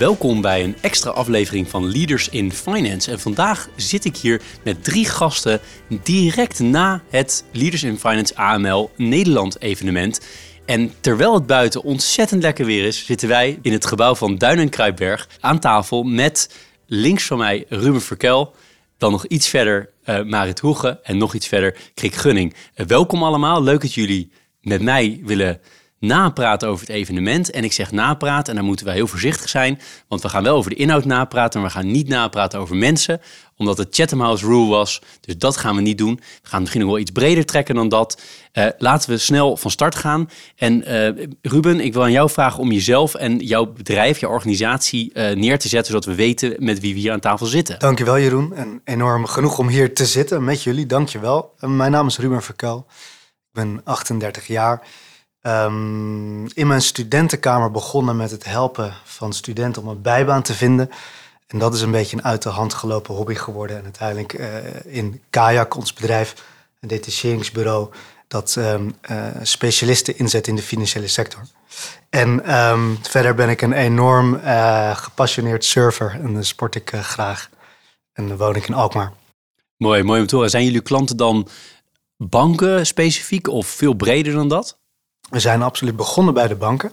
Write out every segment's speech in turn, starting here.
Welkom bij een extra aflevering van Leaders in Finance. En vandaag zit ik hier met drie gasten direct na het Leaders in Finance AML Nederland evenement. En terwijl het buiten ontzettend lekker weer is, zitten wij in het gebouw van Duin en Kruipberg aan tafel met links van mij Ruben Verkel, dan nog iets verder uh, Marit Hoege en nog iets verder Krik Gunning. Uh, welkom allemaal, leuk dat jullie met mij willen napraten over het evenement. En ik zeg napraten en dan moeten we heel voorzichtig zijn. Want we gaan wel over de inhoud napraten, maar we gaan niet napraten over mensen. Omdat het Chatham House Rule was. Dus dat gaan we niet doen. We gaan misschien nog wel iets breder trekken dan dat. Uh, laten we snel van start gaan. En uh, Ruben, ik wil aan jou vragen om jezelf en jouw bedrijf, jouw organisatie uh, neer te zetten. Zodat we weten met wie we hier aan tafel zitten. Dankjewel Jeroen. En enorm genoeg om hier te zitten met jullie. Dankjewel. Mijn naam is Ruben Verkel. Ik ben 38 jaar. Um, in mijn studentenkamer begonnen met het helpen van studenten om een bijbaan te vinden. En dat is een beetje een uit de hand gelopen hobby geworden. En uiteindelijk uh, in Kayak, ons bedrijf, een detacheringsbureau, dat um, uh, specialisten inzet in de financiële sector. En um, verder ben ik een enorm uh, gepassioneerd surfer en sport ik graag. En dan woon ik in Alkmaar. Mooi, mooi om te horen. Zijn jullie klanten dan banken specifiek of veel breder dan dat? We zijn absoluut begonnen bij de banken.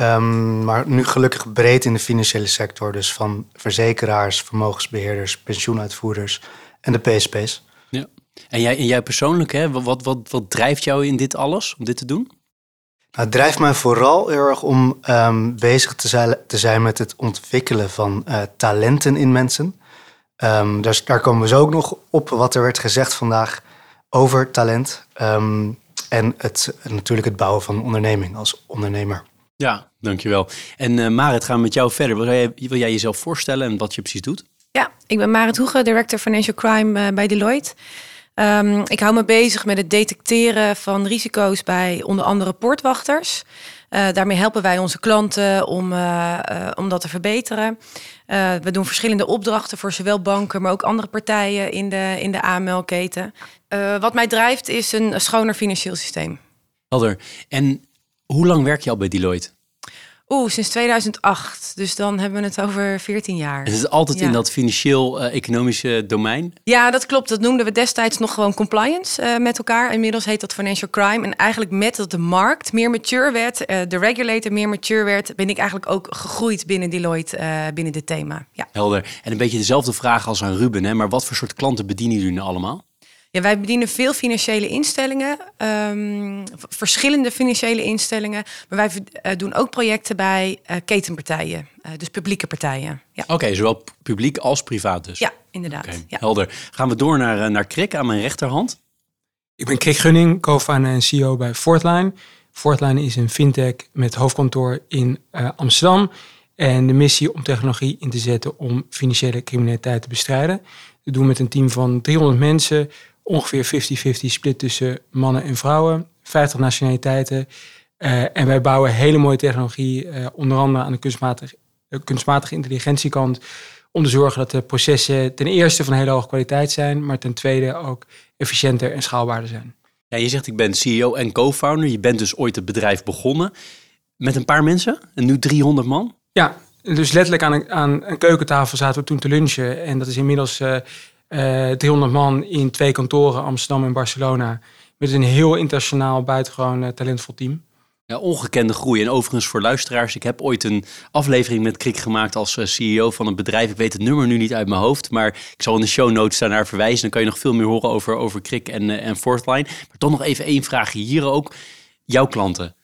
Um, maar nu gelukkig breed in de financiële sector. Dus van verzekeraars, vermogensbeheerders, pensioenuitvoerders en de PSP's. Ja. En jij, en jij persoonlijk, hè? Wat, wat, wat drijft jou in dit alles, om dit te doen? Nou, het drijft mij vooral heel erg om um, bezig te zijn, te zijn met het ontwikkelen van uh, talenten in mensen. Um, dus daar komen we zo ook nog op wat er werd gezegd vandaag over talent. Um, en het, natuurlijk het bouwen van een onderneming als ondernemer. Ja, dankjewel. En uh, Marit, gaan we met jou verder. Wil jij, wil jij jezelf voorstellen en wat je precies doet? Ja, ik ben Marit Hoege, Director Financial Crime uh, bij Deloitte. Um, ik hou me bezig met het detecteren van risico's bij onder andere poortwachters. Uh, daarmee helpen wij onze klanten om, uh, uh, om dat te verbeteren. we doen verschillende opdrachten voor zowel banken, maar ook andere partijen in de, in de AML-keten. wat mij drijft is een schoner financieel systeem. Helder. En hoe lang werk je al bij Deloitte? Oeh, sinds 2008. Dus dan hebben we het over 14 jaar. En het is altijd ja. in dat financieel-economische uh, domein? Ja, dat klopt. Dat noemden we destijds nog gewoon compliance uh, met elkaar. Inmiddels heet dat financial crime. En eigenlijk met dat de markt meer mature werd, uh, de regulator meer mature werd, ben ik eigenlijk ook gegroeid binnen Deloitte, binnen dit thema. Ja. Helder. En een beetje dezelfde vraag als aan Ruben, hè? maar wat voor soort klanten bedienen jullie nou allemaal? Ja, wij bedienen veel financiële instellingen, um, verschillende financiële instellingen. Maar wij uh, doen ook projecten bij uh, ketenpartijen, uh, dus publieke partijen. Ja. Oké, okay, zowel publiek als privaat dus? Ja, inderdaad. Okay, ja. Helder. Gaan we door naar, naar Krik aan mijn rechterhand. Ik ben Krik Gunning, co-founder en CEO bij Fortline. Fortline is een fintech met hoofdkantoor in Amsterdam. En de missie om technologie in te zetten om financiële criminaliteit te bestrijden. Dat doen we met een team van 300 mensen ongeveer 50-50 split tussen mannen en vrouwen, 50 nationaliteiten. Uh, en wij bouwen hele mooie technologie, uh, onder andere aan de kunstmatige, uh, kunstmatige intelligentiekant, om te zorgen dat de processen ten eerste van hele hoge kwaliteit zijn, maar ten tweede ook efficiënter en schaalbaarder zijn. Ja, je zegt ik ben CEO en co-founder. Je bent dus ooit het bedrijf begonnen met een paar mensen en nu 300 man? Ja, dus letterlijk aan een, aan een keukentafel zaten we toen te lunchen. En dat is inmiddels eh, 300 man in twee kantoren, Amsterdam en Barcelona. Met een heel internationaal, buitengewoon uh, talentvol team. Ja, ongekende groei. En overigens voor luisteraars, ik heb ooit een aflevering met Krik gemaakt als eh, CEO van een bedrijf. Ik weet het nummer nu niet uit mijn hoofd, maar ik zal in de show notes daarnaar verwijzen. Dan kan je nog veel meer horen over, over Krik en, uh, en Fourthline. Maar toch nog even één vraagje hier ook. Jouw klanten,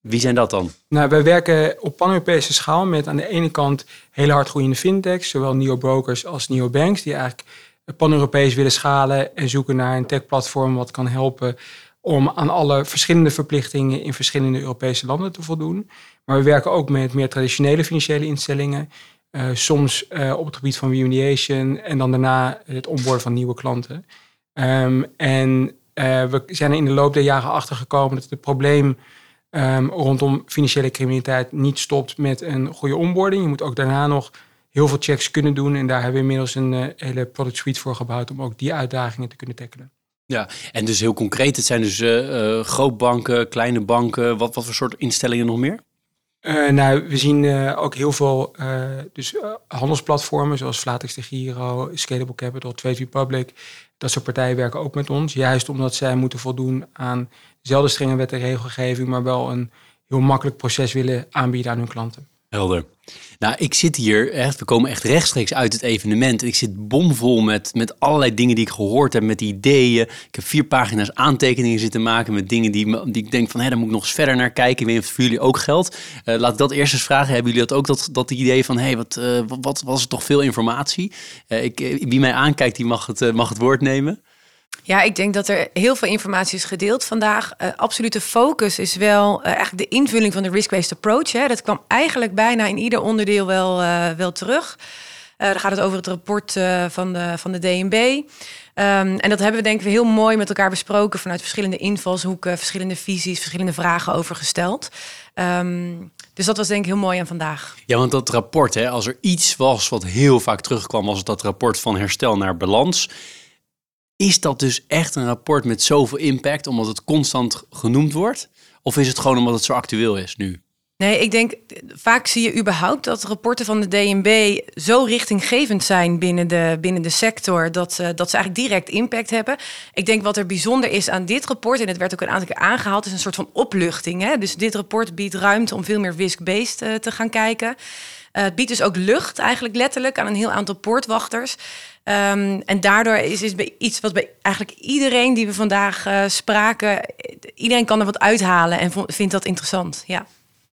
wie zijn dat dan? Nou, wij werken op pan-Europese schaal met aan de ene kant hele hard groeiende fintechs, zowel neo-brokers als neo-banks, die eigenlijk pan-Europees willen schalen en zoeken naar een tech-platform wat kan helpen om aan alle verschillende verplichtingen in verschillende Europese landen te voldoen. Maar we werken ook met meer traditionele financiële instellingen, soms op het gebied van remediation en dan daarna het onboorden van nieuwe klanten. Ehm, en we zijn er in de loop der jaren achter gekomen dat het probleem um, rondom financiële criminaliteit niet stopt met een goede onboarding. Je moet ook daarna nog heel veel checks kunnen doen. En daar hebben we inmiddels een uh, hele product suite voor gebouwd om ook die uitdagingen te kunnen tackelen. Ja, en dus heel concreet, het zijn dus uh, grootbanken, kleine banken. Wat, wat voor soort instellingen nog meer? Uh, nou, we zien uh, ook heel veel uh, dus, handelsplatformen zoals Flatex de Giro, Scalable Capital, Trade Republic. Dat soort partijen werken ook met ons. Juist omdat zij moeten voldoen aan dezelfde strenge wet en regelgeving, maar wel een heel makkelijk proces willen aanbieden aan hun klanten. Helder. Nou, ik zit hier echt, we komen echt rechtstreeks uit het evenement. Ik zit bomvol met, met allerlei dingen die ik gehoord heb, met ideeën. Ik heb vier pagina's aantekeningen zitten maken met dingen die, die ik denk van, hé, daar moet ik nog eens verder naar kijken. Ik weet niet of voor jullie ook geldt. Uh, laat ik dat eerst eens vragen. Hebben jullie dat ook, dat, dat idee van, hé, hey, wat, uh, wat was het toch veel informatie? Uh, ik, wie mij aankijkt, die mag het, mag het woord nemen. Ja, ik denk dat er heel veel informatie is gedeeld vandaag. Uh, absolute focus is wel uh, eigenlijk de invulling van de risk-based approach. Hè. Dat kwam eigenlijk bijna in ieder onderdeel wel, uh, wel terug. dan gaat het over het rapport van, de, van de DNB. Um, en dat hebben we denk ik heel mooi met elkaar besproken vanuit verschillende invalshoeken, verschillende visies, verschillende vragen over gesteld. Um, dus dat was denk ik heel mooi aan vandaag. Ja, want dat rapport, hè, als er iets was wat heel vaak terugkwam, was het dat rapport van herstel naar balans. Is dat dus echt een rapport met zoveel impact omdat het constant genoemd wordt? Of is het gewoon omdat het zo actueel is nu? Nee, ik denk vaak zie je überhaupt dat rapporten van de DNB zo richtinggevend zijn binnen de, binnen de sector dat, uh, dat ze eigenlijk direct impact hebben. Ik denk wat er bijzonder is aan dit rapport, en het werd ook een aantal keer aangehaald, is een soort van opluchting. Hè? Dus dit rapport biedt ruimte om veel meer risk-based uh, te gaan kijken. Uh, het biedt dus ook lucht, eigenlijk letterlijk, aan een heel aantal poortwachters. Um, en daardoor is, is iets wat bij eigenlijk iedereen die we vandaag uh, spraken, iedereen kan er wat uithalen en vindt dat interessant. Ja,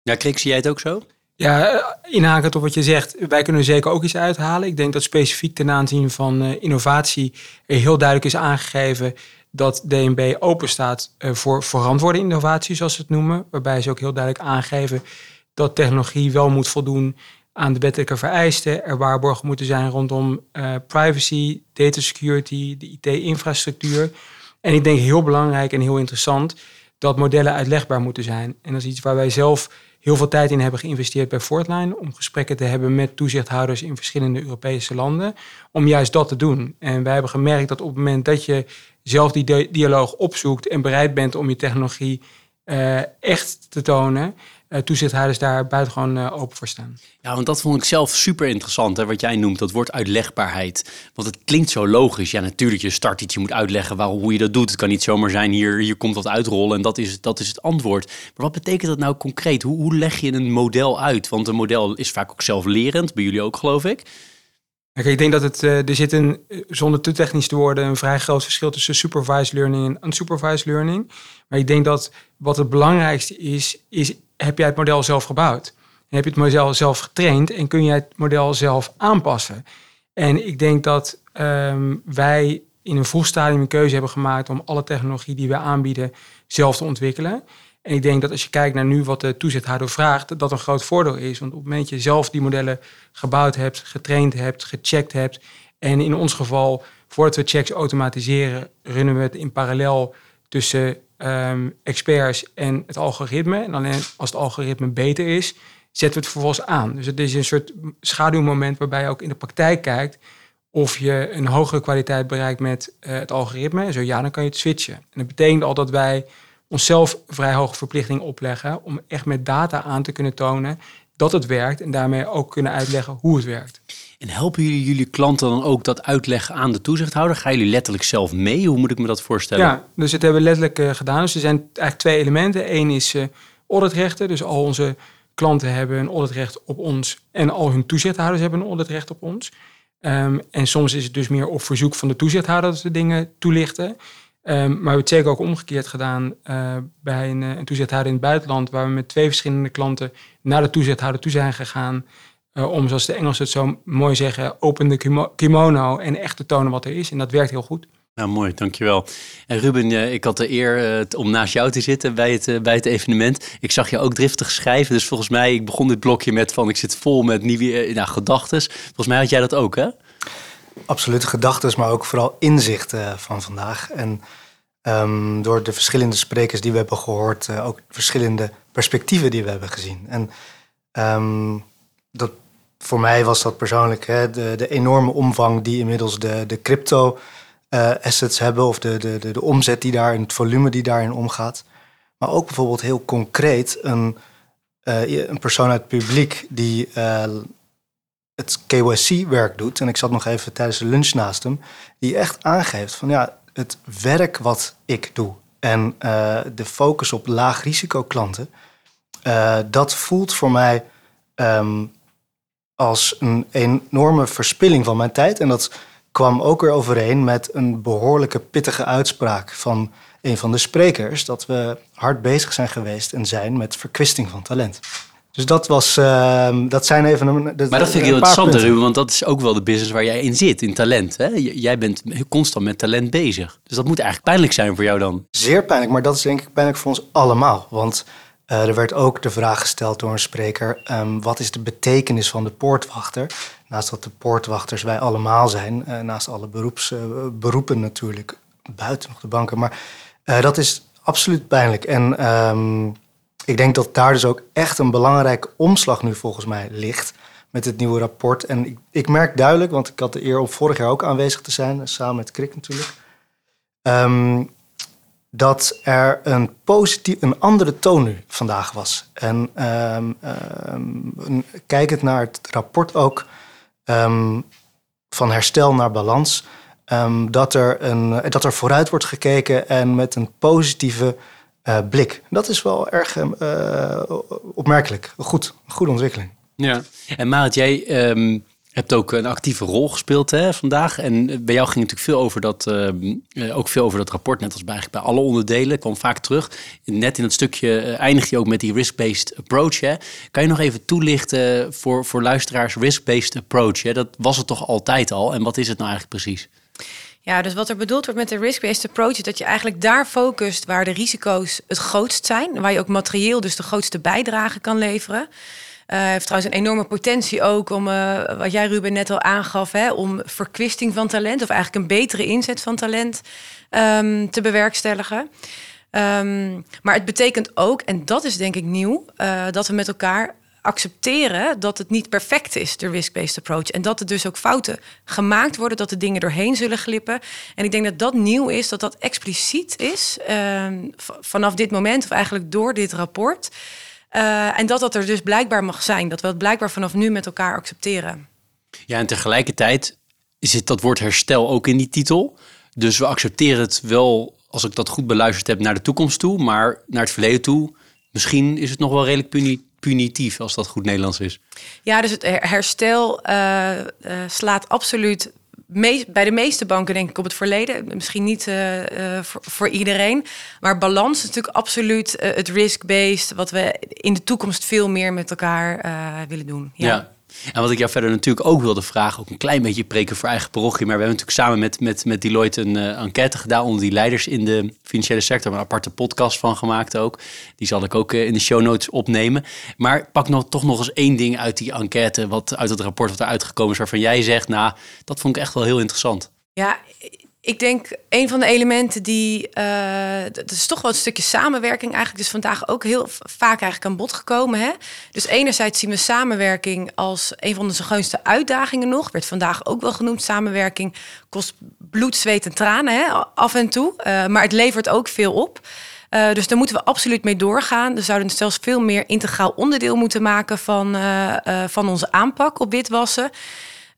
ja Krik, zie jij het ook zo? Ja, eh, inhakend op wat je zegt, wij kunnen er zeker ook iets uithalen. Ik denk dat specifiek ten aanzien van uh, innovatie er heel duidelijk is aangegeven dat DNB open staat uh, voor verantwoorde innovatie, zoals ze het noemen. Waarbij ze ook heel duidelijk aangeven dat technologie wel moet voldoen aan de wettelijke vereisten. Er waarborgen moeten zijn rondom uh, privacy, data security, de IT-infrastructuur. En ik denk heel belangrijk en heel interessant dat modellen uitlegbaar moeten zijn. En dat is iets waar wij zelf heel veel tijd in hebben geïnvesteerd bij Fortline. Om gesprekken te hebben met toezichthouders in verschillende Europese landen. Om juist dat te doen. En wij hebben gemerkt dat op het moment dat je zelf die dialoog opzoekt en bereid bent om je technologie uh, echt te tonen, toezichthouders daar buitengewoon uh, open voor staan. Ja, want dat vond ik zelf super interessant, hè, wat jij noemt, dat woord uitlegbaarheid. Want het klinkt zo logisch. Ja, natuurlijk, je start iets, je moet uitleggen waarom, hoe je dat doet. Het kan niet zomaar zijn, hier, hier komt wat uitrollen en dat is, dat is het antwoord. Maar wat betekent dat nou concreet? Hoe, hoe leg je een model uit? Want een model is vaak ook zelflerend, bij jullie ook geloof ik. Kijk, ik denk dat het, uh, er zit een, zonder te technisch te worden, een vrij groot verschil tussen supervised learning en unsupervised learning. Maar ik denk dat wat het belangrijkste is, is heb jij het model zelf gebouwd? En heb je het model zelf getraind en kun je het model zelf aanpassen? En ik denk dat um, wij in een vroeg stadium een keuze hebben gemaakt om alle technologie die we aanbieden zelf te ontwikkelen. En ik denk dat als je kijkt naar nu wat de toezichthouder vraagt, dat een groot voordeel is. Want op het moment dat je zelf die modellen gebouwd hebt, getraind hebt, gecheckt hebt. En in ons geval, voordat we checks automatiseren, runnen we het in parallel tussen um, experts en het algoritme. En alleen als het algoritme beter is, zetten we het vervolgens aan. Dus het is een soort schaduwmoment waarbij je ook in de praktijk kijkt of je een hogere kwaliteit bereikt met uh, het algoritme. En zo ja, dan kan je het switchen. En dat betekent al dat wij onszelf vrij hoge verplichtingen opleggen om echt met data aan te kunnen tonen dat het werkt en daarmee ook kunnen uitleggen hoe het werkt. En helpen jullie jullie klanten dan ook dat uitleggen aan de toezichthouder? Gaan jullie letterlijk zelf mee? Hoe moet ik me dat voorstellen? Ja, dus het hebben we letterlijk uh, gedaan. Dus er zijn eigenlijk twee elementen. Eén is uh, auditrechten. Dus al onze klanten hebben een auditrecht op ons en al hun toezichthouders hebben een auditrecht op ons. Um, en soms is het dus meer op verzoek van de toezichthouder dat ze dingen toelichten. Um, maar we hebben het zeker ook omgekeerd gedaan uh, bij een, een toezichthouder in het buitenland, waar we met twee verschillende klanten naar de toezichthouder toe zijn gegaan. Uh, om, zoals de Engelsen het zo mooi zeggen, open de kimono en echt te tonen wat er is. En dat werkt heel goed. Nou, mooi, dankjewel. En Ruben, eh, ik had de eer eh, om naast jou te zitten bij het, eh, bij het evenement. Ik zag je ook driftig schrijven, dus volgens mij, ik begon dit blokje met van ik zit vol met nieuwe nou, gedachten. Volgens mij had jij dat ook, hè? Absoluut, gedachten, maar ook vooral inzichten van vandaag. En ehm, door de verschillende sprekers die we hebben gehoord, ook verschillende perspectieven die we hebben gezien. En um, dat, voor mij was dat persoonlijk hè, de, de enorme omvang die inmiddels de, de crypto uh, assets hebben of de, de, de, omzet die daar, het volume die daarin omgaat. Maar ook bijvoorbeeld heel concreet een, uh, een persoon uit het publiek die uh, het KYC-werk doet. En ik zat nog even tijdens de lunch naast hem. Die echt aangeeft van ja, het werk wat ik doe en de focus op laag risico klanten. dat voelt voor mij um, als een enorme verspilling van mijn tijd. En dat kwam ook er overeen met een behoorlijke pittige uitspraak van een van de sprekers dat we hard bezig zijn geweest en zijn met verkwisting van talent. Dus dat, was, uh, dat zijn even een. Dat, maar dat vind ik heel interessant, Ruben, want dat is ook wel de business waar jij in zit, in talent. Hè? Jij bent constant met talent bezig. Dus dat moet eigenlijk pijnlijk zijn voor jou dan. Zeer pijnlijk, maar dat is denk ik pijnlijk voor ons allemaal. Want er werd ook de vraag gesteld door een spreker: um, wat is de betekenis van de poortwachter? Naast dat de poortwachters wij allemaal zijn, uh, naast alle beroeps, uh, beroepen natuurlijk, buiten nog de banken. Maar dat is absoluut pijnlijk. En um, ik denk dat daar dus ook echt een belangrijke omslag nu volgens mij ligt met het nieuwe rapport. En ik, ik merk duidelijk, want ik had de eer om vorig jaar ook aanwezig te zijn, samen met Krik natuurlijk. Um, dat er een, positief, een andere toon nu vandaag was. En um, kijkend naar het rapport ook um, van herstel naar balans, dat, er een, dat er vooruit wordt gekeken en met een positieve uh, blik. Dat is wel erg uh, opmerkelijk. Goed, goede ontwikkeling. Ja, en Marit, jij hebt ook een actieve rol gespeeld hè, vandaag. En bij jou ging natuurlijk veel over dat, uh, ook veel over dat rapport, net als bij, eigenlijk bij alle onderdelen, kwam vaak terug. Net in dat stukje uh, eindig je ook met die risk-based approach. Hè. Kan je nog even toelichten voor, voor luisteraars risk-based approach? Hè? Dat was het toch altijd al? En wat is het nou eigenlijk precies? Ja, dus wat er bedoeld wordt met de risk-based approach is dat je eigenlijk daar focust waar de risico's het grootst zijn, waar je ook materieel dus de grootste bijdrage kan leveren. Uh, heeft trouwens een enorme potentie ook om, uh, wat jij Ruben net al aangaf, hè, om verkwisting van talent, of eigenlijk een betere inzet van talent um, te bewerkstelligen. Um, maar het betekent ook, en dat is denk ik nieuw, uh, dat we met elkaar accepteren dat het niet perfect is, de risk-based approach. En dat er dus ook fouten gemaakt worden, dat de dingen doorheen zullen glippen. En ik denk dat dat nieuw is, dat dat expliciet is ehm, vanaf dit moment, of eigenlijk door dit rapport. Uh, en dat dat er dus blijkbaar mag zijn. Dat we het blijkbaar vanaf nu met elkaar accepteren. Ja, en tegelijkertijd zit dat woord herstel ook in die titel. Dus we accepteren het wel, als ik dat goed beluisterd heb, naar de toekomst toe. Maar naar het verleden toe, misschien is het nog wel redelijk punitief, als dat goed Nederlands is. Ja, dus het herstel uh, uh, slaat absoluut bij de meeste banken denk ik op het verleden. Misschien niet uh, voor, voor, iedereen. Maar balans is natuurlijk absoluut uh, het risk-based... wat we in de toekomst veel meer met elkaar willen doen. ja. En wat ik jou verder natuurlijk ook wilde vragen, ook een klein beetje preken voor eigen parochie, maar we hebben natuurlijk samen met, met, met Deloitte een uh, enquête gedaan onder die leiders in de financiële sector, een aparte podcast van gemaakt ook. Die zal ik ook uh, in de show notes opnemen. Maar pak nog, toch nog eens één ding uit die enquête, wat uit het rapport wat eruit gekomen is, waarvan jij zegt, nou, dat vond ik echt wel heel interessant. Ja, ik denk een van de elementen die. Uh, dat is toch wel een stukje samenwerking eigenlijk. Dus vandaag ook heel vaak eigenlijk aan bod gekomen. Hè? Dus enerzijds zien we samenwerking als een van onze grootste uitdagingen nog. Werd vandaag ook wel genoemd. Samenwerking kost bloed, zweet en tranen hè? af en toe. Uh, maar het levert ook veel op. Uh, dus daar moeten we absoluut mee doorgaan. We zouden zelfs veel meer integraal onderdeel moeten maken van, van onze aanpak op witwassen.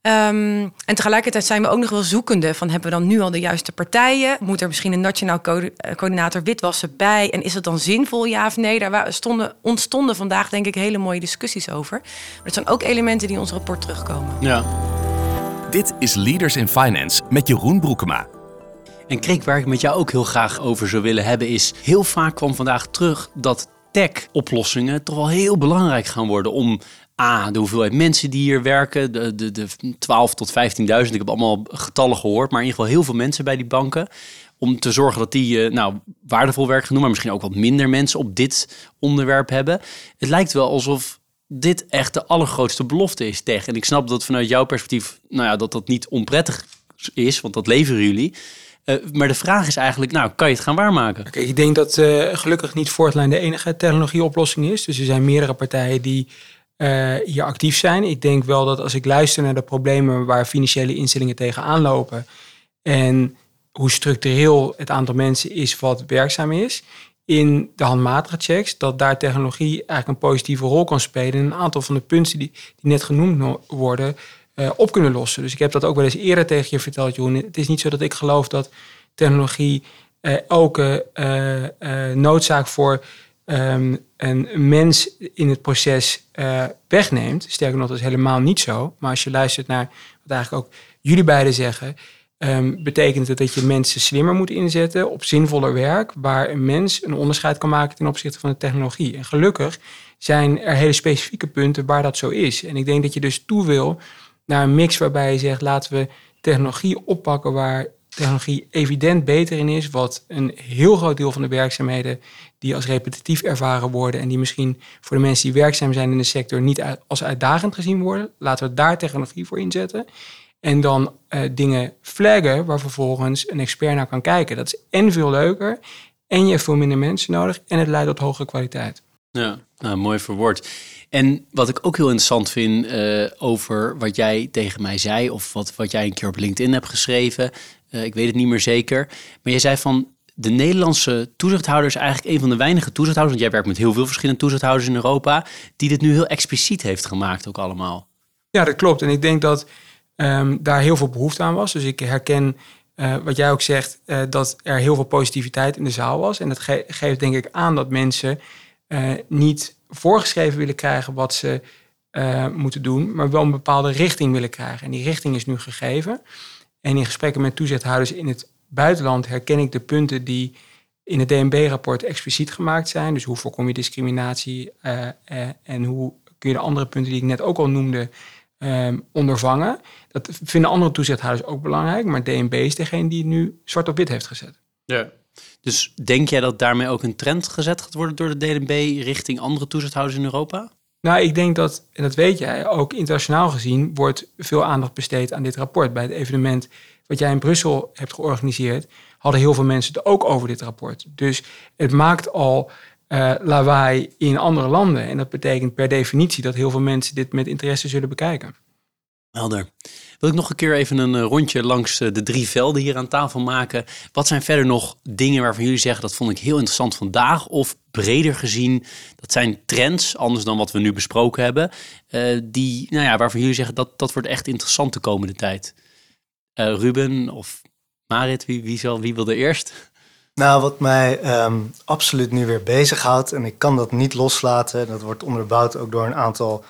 Um, en tegelijkertijd zijn we ook nog wel zoekende van hebben we dan nu al de juiste partijen? Moet er misschien een nationaal co eh, coördinator witwassen bij? En is het dan zinvol, ja of nee? Daar stonden, ontstonden vandaag denk ik hele mooie discussies over. Maar het zijn ook elementen die in ons rapport terugkomen. Ja. Dit is Leaders in Finance met Jeroen Broekema. En Kreek, waar ik met jou ook heel graag over zou willen hebben, is heel vaak kwam vandaag terug dat tech-oplossingen toch wel heel belangrijk gaan worden om A, de hoeveelheid mensen die hier werken, de, de, de 12 tot 15.000. Ik heb allemaal getallen gehoord, maar in ieder geval heel veel mensen bij die banken. Om te zorgen dat die uh, nou, waardevol werk doen, maar misschien ook wat minder mensen op dit onderwerp hebben. Het lijkt wel alsof dit echt de allergrootste belofte is tegen. En ik snap dat vanuit jouw perspectief, nou ja, dat dat niet onprettig is, want dat leveren jullie. Uh, maar de vraag is eigenlijk, nou, kan je het gaan waarmaken? Okay, ik denk dat uh, gelukkig niet Fortline de enige technologieoplossing is. Dus er zijn meerdere partijen die uh, hier actief zijn. Ik denk wel dat als ik luister naar de problemen waar financiële instellingen tegenaan lopen en hoe structureel het aantal mensen is wat werkzaam is in de handmatige checks, dat daar technologie eigenlijk een positieve rol kan spelen en een aantal van de punten die, die net genoemd worden uh, op kunnen lossen. Dus ik heb dat ook wel eens eerder tegen je verteld, Jeroen. Het is niet zo dat ik geloof dat technologie uh, elke noodzaak voor um, een mens in het proces wegneemt. Sterker nog, dat is helemaal niet zo. Maar als je luistert naar wat eigenlijk ook jullie beiden zeggen, um, betekent het dat je mensen slimmer moet inzetten op zinvoller werk, waar een mens een onderscheid kan maken ten opzichte van de technologie. En gelukkig zijn er hele specifieke punten waar dat zo is. En ik denk dat je dus toe wil naar een mix waarbij je zegt laten we technologie oppakken waar technologie evident beter in is, wat een heel groot deel van de werkzaamheden die als repetitief ervaren worden en die misschien voor de mensen die werkzaam zijn in de sector niet als uitdagend gezien worden, laten we daar technologie voor inzetten. En dan uh, dingen flaggen waar vervolgens een expert naar kan kijken. Dat is en veel leuker en je hebt veel minder mensen nodig en het leidt tot hogere kwaliteit. Ja, nou, mooi verwoord. En wat ik ook heel interessant vind uh, over wat jij tegen mij zei, of wat, wat jij een keer op LinkedIn hebt geschreven, uh, ik weet het niet meer zeker. Maar jij zei van de Nederlandse toezichthouder is eigenlijk een van de weinige toezichthouders, want jij werkt met heel veel verschillende toezichthouders in Europa, die dit nu heel expliciet heeft gemaakt ook allemaal. Ja, dat klopt. En ik denk dat um, daar heel veel behoefte aan was. Dus ik herken uh, wat jij ook zegt, uh, dat er heel veel positiviteit in de zaal was. En dat ge geeft denk ik aan dat mensen niet voorgeschreven willen krijgen wat ze moeten doen, maar wel een bepaalde richting willen krijgen. En die richting is nu gegeven. En in gesprekken met toezichthouders in het buitenland herken ik de punten die in het DNB-rapport expliciet gemaakt zijn. Dus hoe voorkom je discriminatie en hoe kun je de andere punten die ik net ook al noemde um, ondervangen. Dat vinden andere toezichthouders ook belangrijk, maar DNB is degene die nu zwart op wit heeft gezet. Ja. Dus denk jij dat daarmee ook een trend gezet gaat worden door de DNB richting andere toezichthouders in Europa? Nou, ik denk dat, en dat weet jij, ook internationaal gezien wordt veel aandacht besteed aan dit rapport. Bij het evenement wat jij in Brussel hebt georganiseerd, hadden heel veel mensen het ook over dit rapport. Dus het maakt al uh, lawaai in andere landen. En dat betekent per definitie dat heel veel mensen dit met interesse zullen bekijken. Helder. Wil ik nog een keer even een eh, rondje langs eh, de drie velden hier aan tafel maken. Wat zijn verder nog dingen waarvan jullie zeggen dat vond ik heel interessant vandaag? Of breder gezien, dat zijn trends, anders dan wat we nu besproken hebben. Uh, die, nou ja, waarvan jullie zeggen dat dat wordt echt interessant de komende tijd. Ruben of Marit, wie, wie, zal, wie wil er eerst? Nou, wat mij um, absoluut nu weer bezighoudt, en ik kan dat niet loslaten, dat wordt onderbouwd ook door een aantal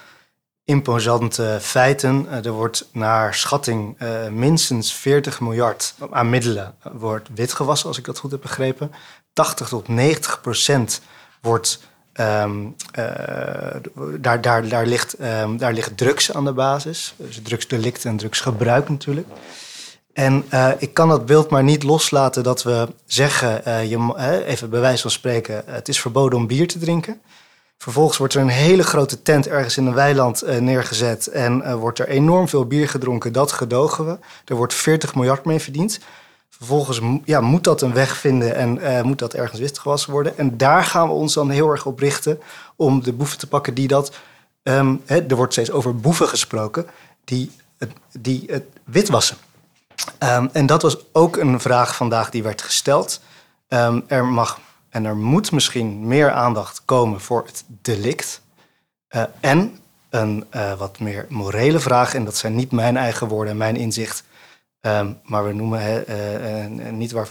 imposante feiten. Uh, er wordt naar schatting uh, minstens 40 miljard aan middelen wordt witgewassen, als ik dat goed heb begrepen. 80 tot 90 procent wordt. Uh, daar, daar, daar, ligt, um, daar ligt drugs aan de basis. Dus drugsdelict en drugsgebruik natuurlijk. En ik kan dat beeld maar niet loslaten dat we zeggen, je, even bij wijze van spreken, het is verboden om bier te drinken. Vervolgens wordt er een hele grote tent ergens in een weiland uh, neergezet en wordt er enorm veel bier gedronken. Dat gedogen we. Er wordt 40 miljard mee verdiend. Vervolgens ja, moet dat een weg vinden en moet dat ergens witgewassen worden. En daar gaan we ons dan heel erg op richten om de boeven te pakken die dat... Um, er wordt steeds over boeven gesproken, die, die het witwassen. Um, en dat was ook een vraag vandaag die werd gesteld. Um, er mag en er moet misschien meer aandacht komen voor het delict. Uh, en een uh, wat meer morele vraag, en dat zijn niet mijn eigen woorden, mijn inzicht, um, maar we noemen uh, niet waar,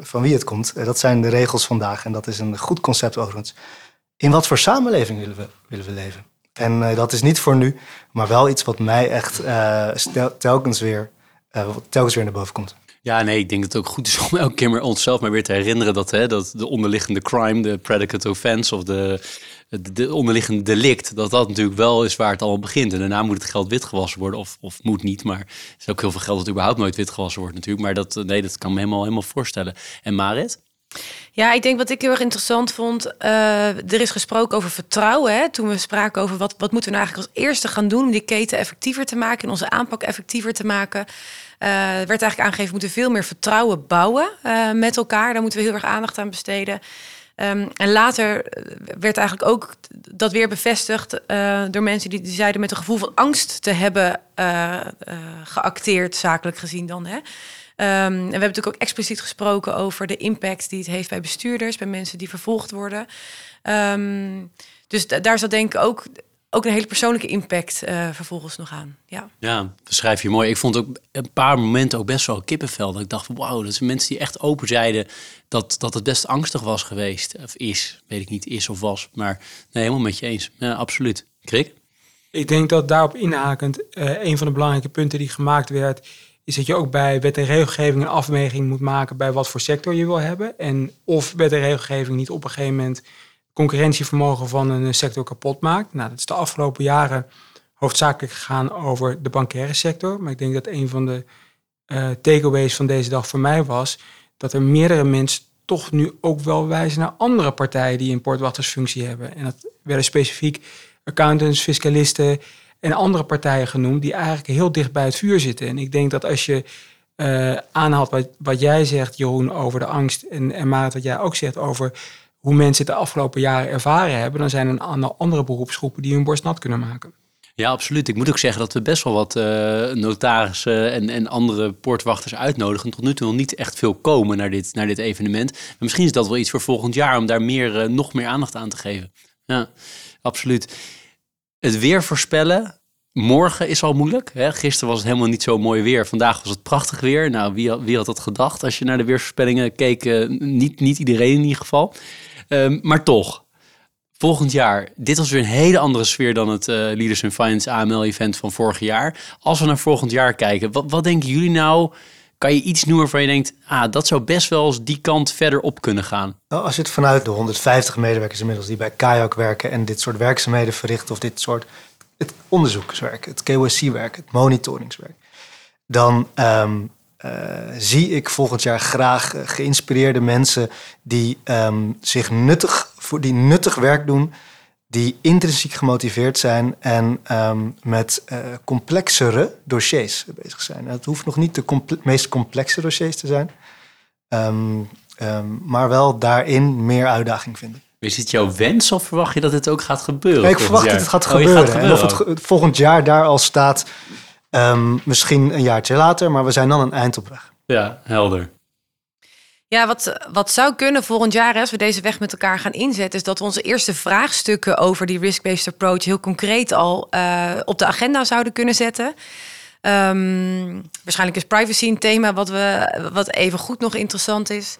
van wie het komt. dat zijn de regels vandaag en dat is een goed concept overigens. In wat voor samenleving willen we, willen we leven? En dat is niet voor nu, maar wel iets wat mij echt telkens weer telkens weer naar boven komt. Ja, nee, ik denk dat het ook goed is om elke keer maar onszelf maar weer te herinneren dat, hè, dat de onderliggende crime, de predicate offense of de, de, onderliggende delict, dat dat natuurlijk wel is waar het allemaal begint. En daarna moet het geld witgewassen worden, of, of moet niet, maar is ook heel veel geld dat überhaupt nooit witgewassen wordt natuurlijk. Maar dat, nee, dat kan me helemaal, helemaal voorstellen. En Marit? Ja, ik denk wat ik heel erg interessant vond. Uh, er is gesproken over vertrouwen. Hè? Toen we spraken over wat, wat moeten we nou eigenlijk als eerste gaan doen om die keten effectiever te maken en onze aanpak effectiever te maken. Uh, werd eigenlijk aangegeven, we moeten veel meer vertrouwen bouwen uh, met elkaar. Daar moeten we heel erg aandacht aan besteden. Um, en later werd eigenlijk ook dat weer bevestigd door mensen die, zeiden met een gevoel van angst te hebben geacteerd, zakelijk gezien dan. Hè? Um, en we hebben natuurlijk ook expliciet gesproken over de impact die het heeft bij bestuurders, bij mensen die vervolgd worden. Um, dus daar zat denk ik ook, ook een hele persoonlijke impact uh, vervolgens nog aan. Ja. ja, schrijf je mooi. Ik vond ook een paar momenten ook best wel kippenvel. Dat ik dacht wauw, dat zijn mensen die echt open zeiden dat, dat het best angstig was geweest. Of is, weet ik niet, is of was. Maar nee, helemaal met je eens. Ja, absoluut. Krik? Ik denk dat daarop inhakend uh, een van de belangrijke punten die gemaakt werd is dat je ook bij wet en regelgeving een afweging moet maken bij wat voor sector je wil hebben. En of wet en regelgeving niet op een gegeven moment concurrentievermogen van een sector kapot maakt. Nou, dat is de afgelopen jaren hoofdzakelijk gegaan over de bankaire sector. Maar ik denk dat een van de uh, takeaways van deze dag voor mij was dat er meerdere mensen toch nu ook wel wijzen naar andere partijen die een portwachtersfunctie hebben. En dat werden specifiek accountants, fiscalisten, en andere partijen genoemd die eigenlijk heel dicht bij het vuur zitten. En ik denk dat als je uh, aanhaalt wat, wat jij zegt, Jeroen, over de angst en, en Maat, wat jij ook zegt over hoe mensen het de afgelopen jaren ervaren hebben, dan zijn er een andere beroepsgroepen die hun borst nat kunnen maken. Ja, absoluut. Ik moet ook zeggen dat we best wel wat uh, notarissen en, en andere poortwachters uitnodigen. Tot nu toe nog niet echt veel komen naar dit, naar dit evenement. Maar misschien is dat wel iets voor volgend jaar om daar meer, uh, nog meer aandacht aan te geven. Ja, absoluut het weer voorspellen. Morgen is al moeilijk. Hè? Gisteren was het helemaal niet zo mooi weer. Vandaag was het prachtig weer. Nou, wie, had dat gedacht als je naar de weersvoorspellingen keek? Uh, niet, niet iedereen in ieder geval. Um, maar toch, volgend jaar, dit was weer een hele andere sfeer dan het uh, Leaders in Finance AML-event van vorig jaar. Als we naar volgend jaar kijken, wat, wat denken jullie nou kan je iets noemen waarvan je denkt, ah, dat zou best wel eens die kant verder op kunnen gaan? Nou, als je het vanuit de 150 medewerkers inmiddels die bij Kayak werken en dit soort werkzaamheden verrichten of dit soort het onderzoekswerk, het KYC-werk, het monitoringswerk, dan uh, zie ik volgend jaar graag uh, geïnspireerde mensen die um, zich nuttig voor die nuttig werk doen die intrinsiek gemotiveerd zijn en um, met uh, complexere dossiers bezig zijn. Het hoeft nog niet de comple meest complexe dossiers te zijn, um, um, maar wel daarin meer uitdaging vinden. Is het jouw wens of verwacht je dat het ook gaat gebeuren? Nee, ik verwacht jaar? dat het gaat oh, gebeuren. Gaat gebeuren. En of het volgend jaar daar al staat, misschien een jaartje later, maar we zijn dan een eind op weg. Ja, helder. Ja, wat, wat zou kunnen volgend jaar, als we deze weg met elkaar gaan inzetten, is dat we onze eerste vraagstukken over die risk-based approach heel concreet al uh, op de agenda zouden kunnen zetten. Um, waarschijnlijk is privacy een thema wat, we, wat even goed nog interessant is.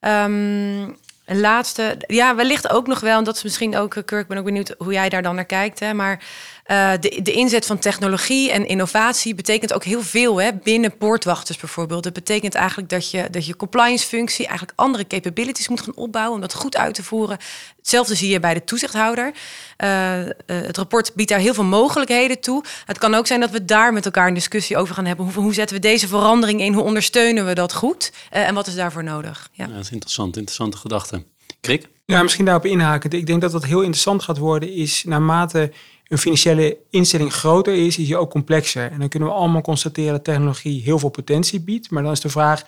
Um, een laatste, ja, wellicht ook nog wel, en dat is misschien ook, Kirk, ik ben ook benieuwd hoe jij daar dan naar kijkt, hè, maar uh, de, de inzet van technologie en innovatie betekent ook heel veel hè, binnen poortwachters bijvoorbeeld. Dat betekent eigenlijk dat je, dat je compliance functie eigenlijk andere capabilities moet gaan opbouwen om dat goed uit te voeren. Hetzelfde zie je bij de toezichthouder. Uh, uh, het rapport biedt daar heel veel mogelijkheden toe. Het kan ook zijn dat we daar met elkaar een discussie over gaan hebben. Hoe, hoe zetten we deze verandering in? Hoe ondersteunen we dat goed? en wat is daarvoor nodig? Ja. ja, dat is interessant. Interessante gedachte. Krik? Ja, misschien daarop inhaken. Ik denk dat wat heel interessant gaat worden is naarmate een financiële instelling groter is, is je ook complexer. En dan kunnen we allemaal constateren dat technologie heel veel potentie biedt. Maar dan is de vraag,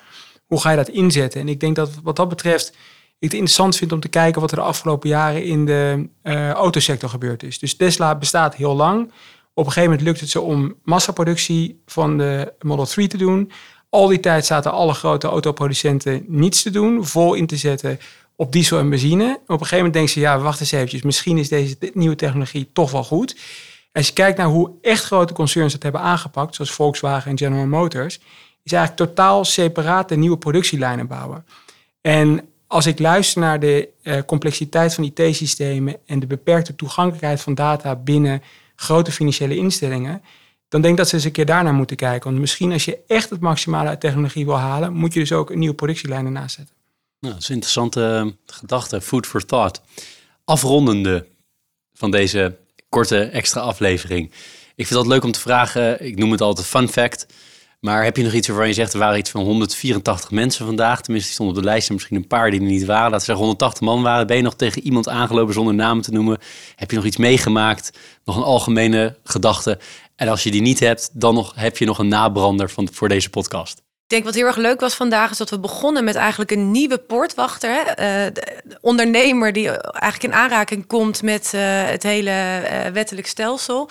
hoe ga je dat inzetten? En ik denk dat wat dat betreft ik het interessant vind om te kijken wat er de afgelopen jaren in de uh, autosector gebeurd is. Dus Tesla bestaat heel lang. Op een gegeven moment lukt het ze om massaproductie van de Model 3 te doen. Al die tijd zaten alle grote autoproducenten niets te doen, vol in te zetten op diesel en benzine. Op een gegeven moment denken ze, ja, wacht eens eventjes, misschien is deze nieuwe technologie toch wel goed. Als je kijkt naar hoe echt grote concerns het hebben aangepakt, zoals Volkswagen en General Motors, is eigenlijk totaal separate nieuwe productielijnen bouwen. En als ik luister naar de uh, complexiteit van IT-systemen en de beperkte toegankelijkheid van data binnen grote financiële instellingen, dan denk ik dat ze eens een keer daarnaar moeten kijken. Want misschien als je echt het maximale uit technologie wil halen, moet je dus ook een nieuwe productielijn ernaast zetten. Nou, dat is een interessante eh, gedachte. Food for thought. Afrondende van deze korte extra aflevering. Ik vind het leuk om te vragen. Ik noem het altijd fun fact. Maar heb je nog iets waarvan je zegt, er waren iets van 184 mensen vandaag. Tenminste, die stonden op de lijst en misschien een paar die er niet waren. Laten we zeggen 180 man waren. Ben je nog tegen iemand aangelopen zonder namen te noemen? Heb je nog iets meegemaakt? Nog een algemene gedachte? En als je die niet hebt, dan nog, heb je nog een nabrander van, voor deze podcast. Ik denk wat heel erg leuk was vandaag is dat we begonnen met eigenlijk een nieuwe poortwachter. Uh, de ondernemer die eigenlijk in aanraking komt met uh, het hele uh, wettelijk stelsel.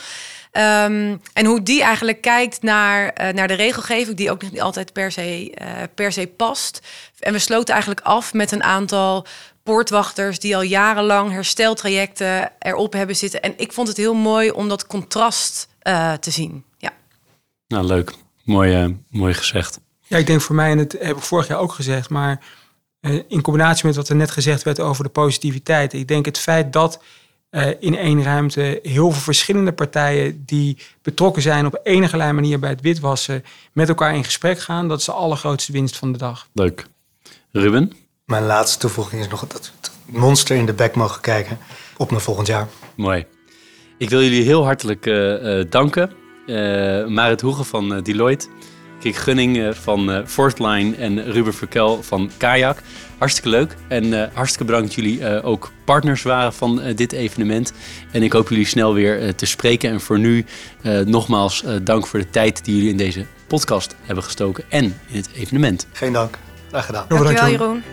Um, en hoe die eigenlijk kijkt naar, naar de regelgeving, die ook niet altijd per se, per se past. En we sloten eigenlijk af met een aantal poortwachters die al jarenlang hersteltrajecten erop hebben zitten. En ik vond het heel mooi om dat contrast te zien. Ja. Nou, leuk. Mooi, mooi gezegd. Ja, ik denk voor mij, en dat heb ik vorig jaar ook gezegd, maar uh, in combinatie met wat er net gezegd werd over de positiviteit. Ik denk het feit dat uh, in één ruimte heel veel verschillende partijen die betrokken zijn op enige manier bij het witwassen met elkaar in gesprek gaan, dat is de allergrootste winst van de dag. Leuk. Ruben? Mijn laatste toevoeging is nog dat het monster in de bek mogen kijken op naar volgend jaar. Mooi. Ik wil jullie heel hartelijk uh, danken. Marit Hoegen van Deloitte. Kik Gunning eh, van uh, Fortline en Ruben Verkel van Kajak. Hartstikke leuk en uh, hartstikke bedankt dat jullie ook partners waren van dit evenement. En ik hoop jullie snel weer te spreken. En voor nu nogmaals dank voor de tijd die jullie in deze podcast hebben gestoken en in het evenement. Geen dank. Graag gedaan. Dankjewel Jeroen.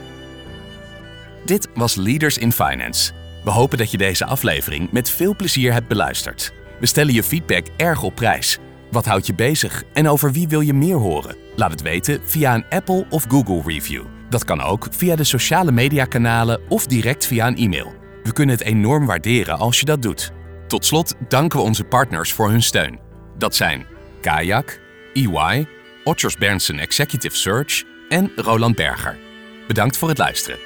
Dit was Leaders in Finance. We hopen dat je deze aflevering met veel plezier hebt beluisterd. We stellen je feedback erg op prijs. Wat houdt je bezig en over wie wil je meer horen? Laat het weten via een Apple of Google review. Dat kan ook via de sociale mediakanalen of direct via een e-mail. We kunnen het enorm waarderen als je dat doet. Tot slot danken we onze partners voor hun steun. Dat zijn Kayak, EY, Otters Berndsen Executive Search en Roland Berger. Bedankt voor het luisteren.